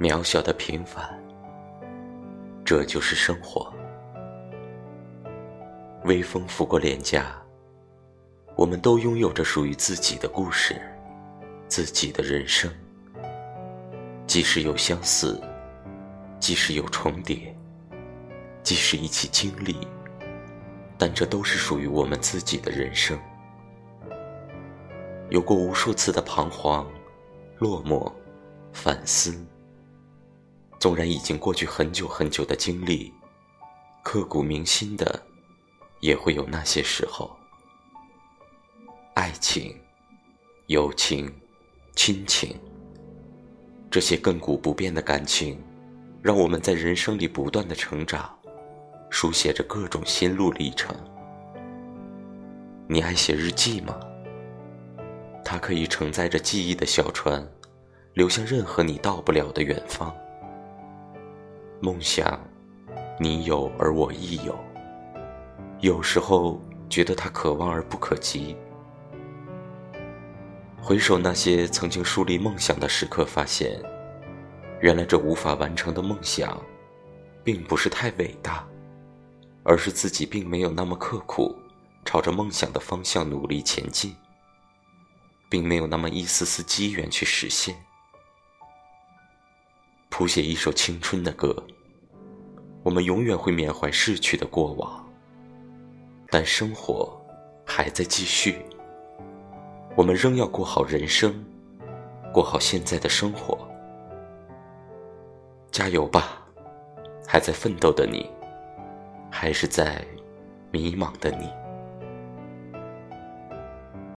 渺小的平凡，这就是生活。微风拂过脸颊，我们都拥有着属于自己的故事，自己的人生。即使有相似，即使有重叠，即使一起经历，但这都是属于我们自己的人生。有过无数次的彷徨、落寞、反思。纵然已经过去很久很久的经历，刻骨铭心的，也会有那些时候。爱情、友情、亲情，这些亘古不变的感情，让我们在人生里不断的成长，书写着各种心路历程。你爱写日记吗？它可以承载着记忆的小船，流向任何你到不了的远方。梦想，你有而我亦有。有时候觉得它可望而不可及。回首那些曾经树立梦想的时刻，发现，原来这无法完成的梦想，并不是太伟大，而是自己并没有那么刻苦，朝着梦想的方向努力前进，并没有那么一丝丝机缘去实现。谱写一首青春的歌，我们永远会缅怀逝去的过往，但生活还在继续，我们仍要过好人生，过好现在的生活。加油吧，还在奋斗的你，还是在迷茫的你。